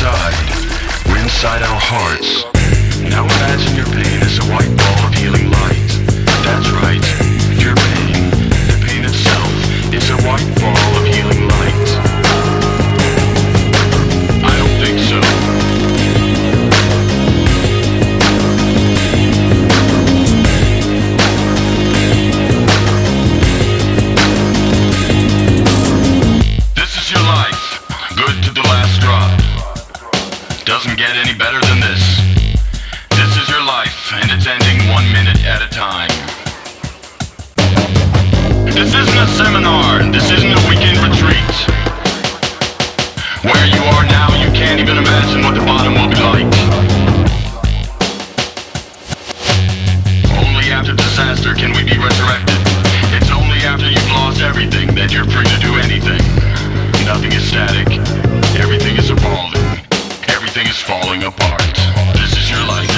inside. We're inside our hearts. Now imagine your pain is a white ball of healing light. That's right, your pain, the pain itself, is a white ball. Where you are now, you can't even imagine what the bottom will be like. Only after disaster can we be resurrected. It's only after you've lost everything that you're free to do anything. Nothing is static. Everything is evolving. Everything is falling apart. This is your life.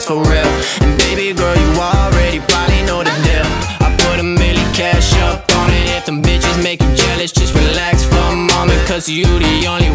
that's for real. And baby girl, you already probably know the deal. I put a million cash up on it. If them bitches make you jealous, just relax for a moment. Cause you the only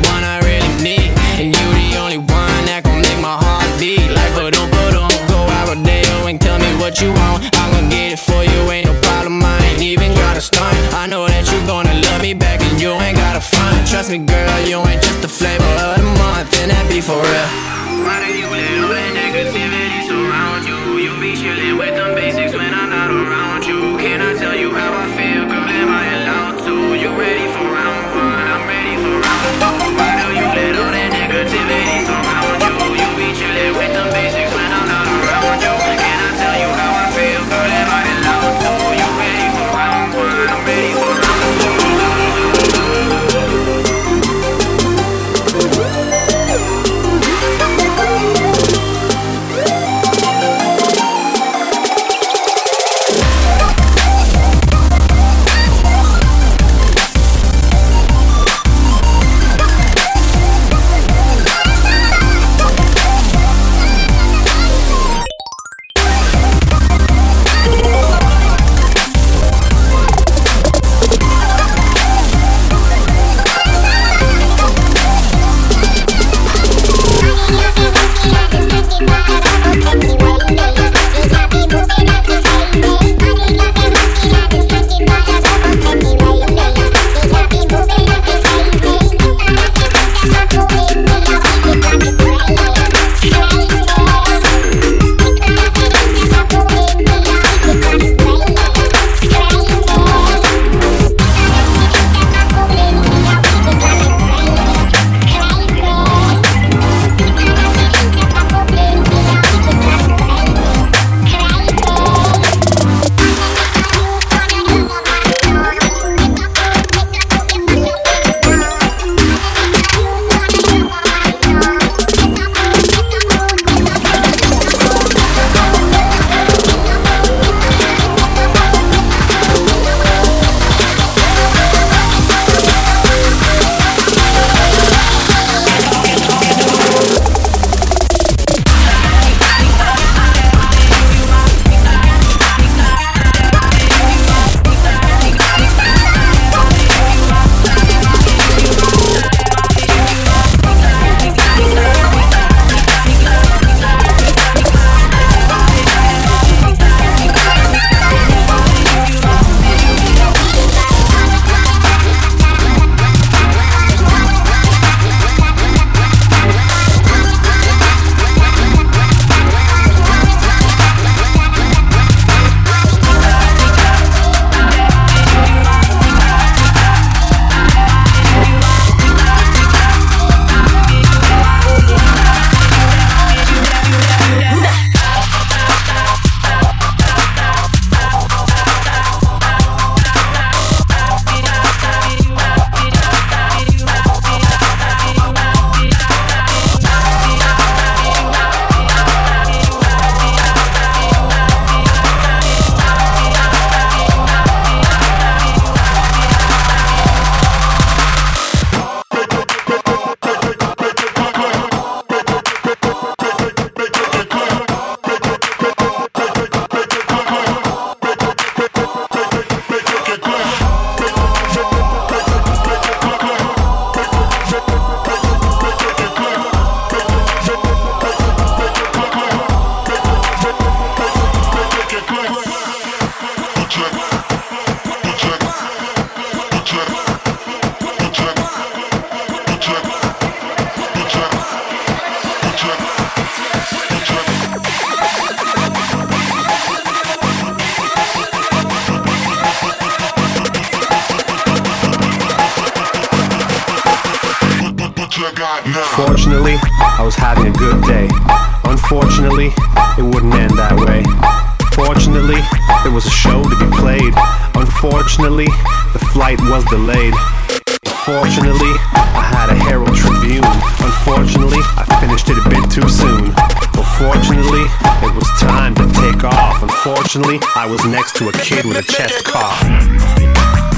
good day. Unfortunately, it wouldn't end that way. Fortunately, there was a show to be played. Unfortunately, the flight was delayed. Fortunately, I had a Herald Tribune. Unfortunately, I finished it a bit too soon. But fortunately, it was time to take off. Unfortunately, I was next to a kid with a chest cough.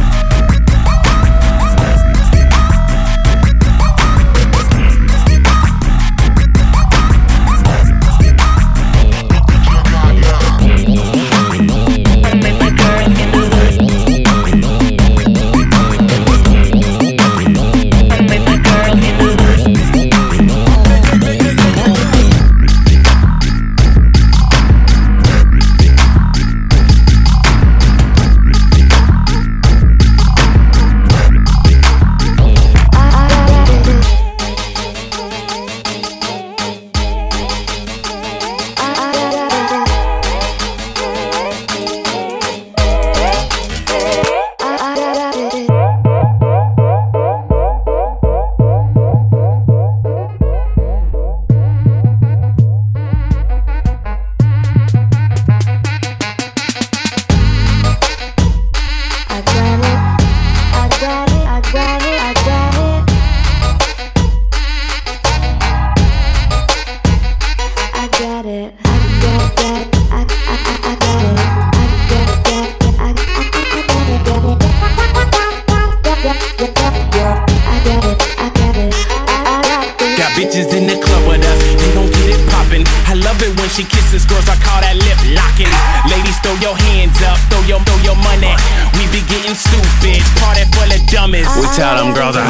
stupid, party full of dummies. We tell them girls, uh,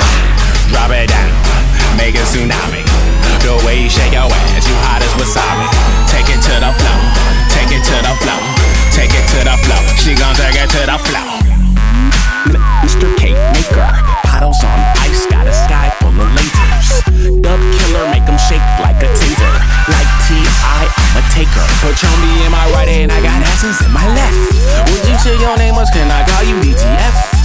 drop it down, make a tsunami. The way you shake your ass, you hot as wasabi. Take it to the floor, take it to the floor, take it to the floor. She gon' take it to the floor. Mr. Cake Maker, bottles on ice, got a sky full of lasers. Dub killer, make them shake like take her. Patron in my right hand, I got essence in my left. Would you say your name was? Can I call you BTF.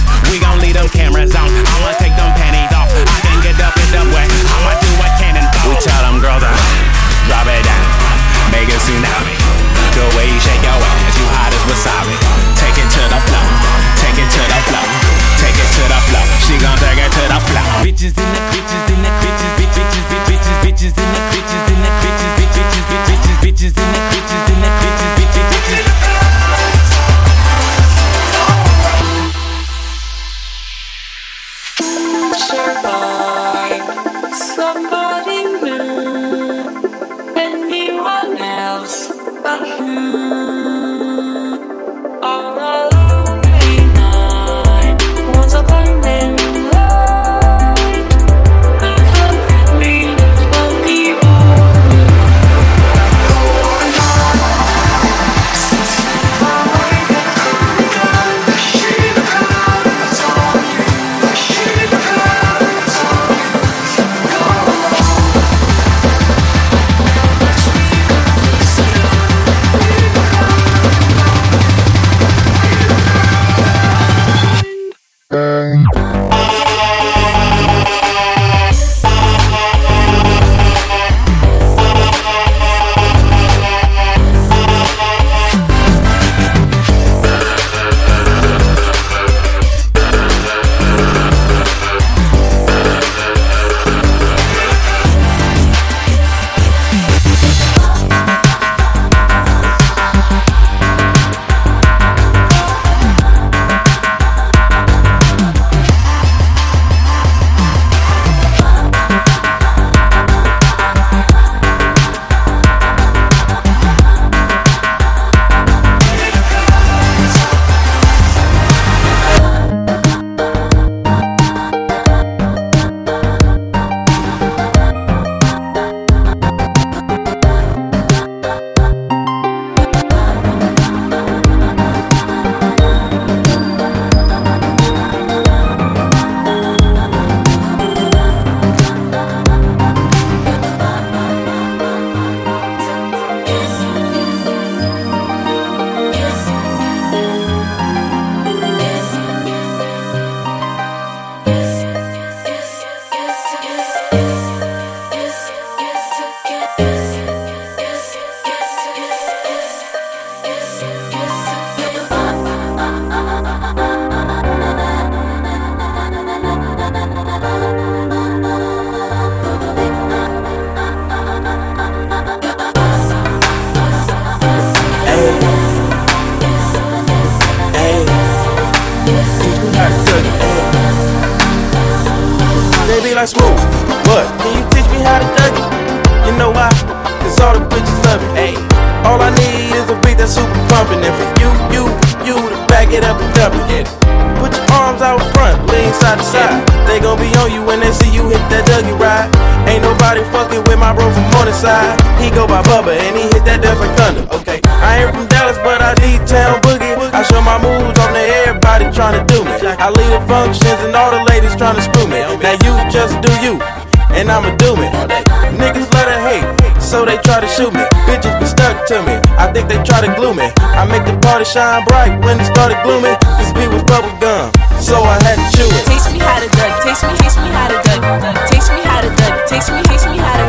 Get up and dump it. Put your arms out front, lean side to side. They gon' be on you when they see you hit that Dougie ride. Ain't nobody fucking with my bro from Morningside. He go by Bubba and he hit that dance like thunder. Okay, I ain't from Dallas, but I need town boogie. I show my moves on to everybody trying to do me. I lead the functions and all the ladies trying to screw me. Now you just do you and I'ma do it. Niggas hate, so they try to shoot me. Bitches be stuck to me, I think they try to glue me. I make the party shine bright when it started glooming. This beat was bubble gum, so I had to chew it. Taste me how to duck, taste me, taste me how to duck, taste me how to duck, taste me, taste me how to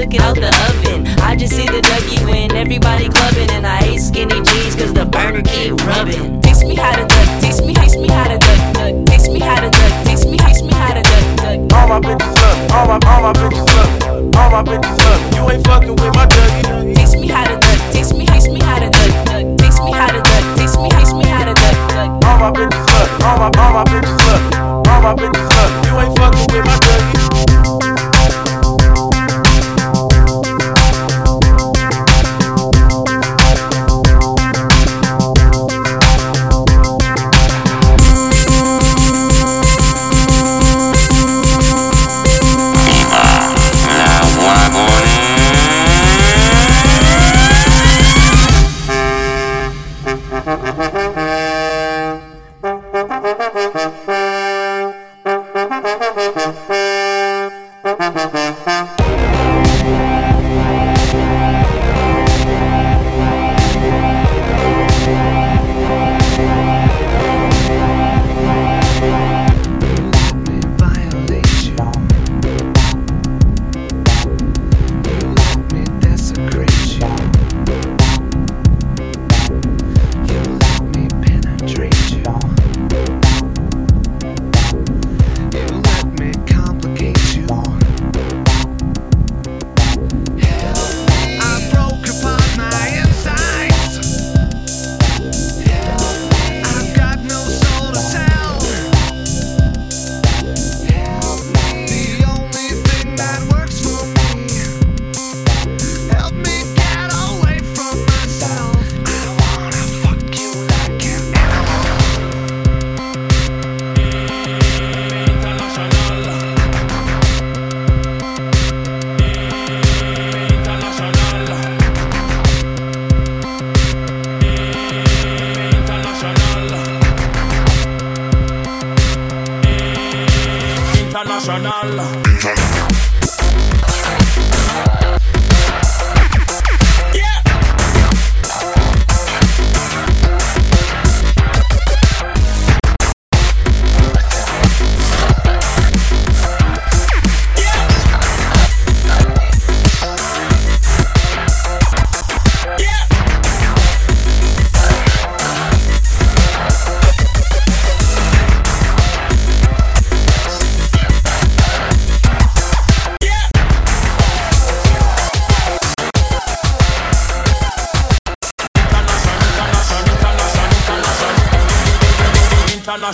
took it out the oven. I just see the Dougie when everybody clubbing, and I hate skinny jeans cause the burner keep rubbing. Taste me how to duck, taste me, taste me how to duck, duck, taste me how to duck, taste me, taste me how to duck, duck. All my bitches love all my, all my bitches love all my bitches love. You ain't fucking with my Dougie. Taste me how to duck, taste me, taste me how to duck, duck, taste me how to duck, taste me, taste me how to duck, duck. All my bitches love all my, all my bitches love all my bitches love. You ain't fucking with my Dougie.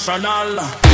International.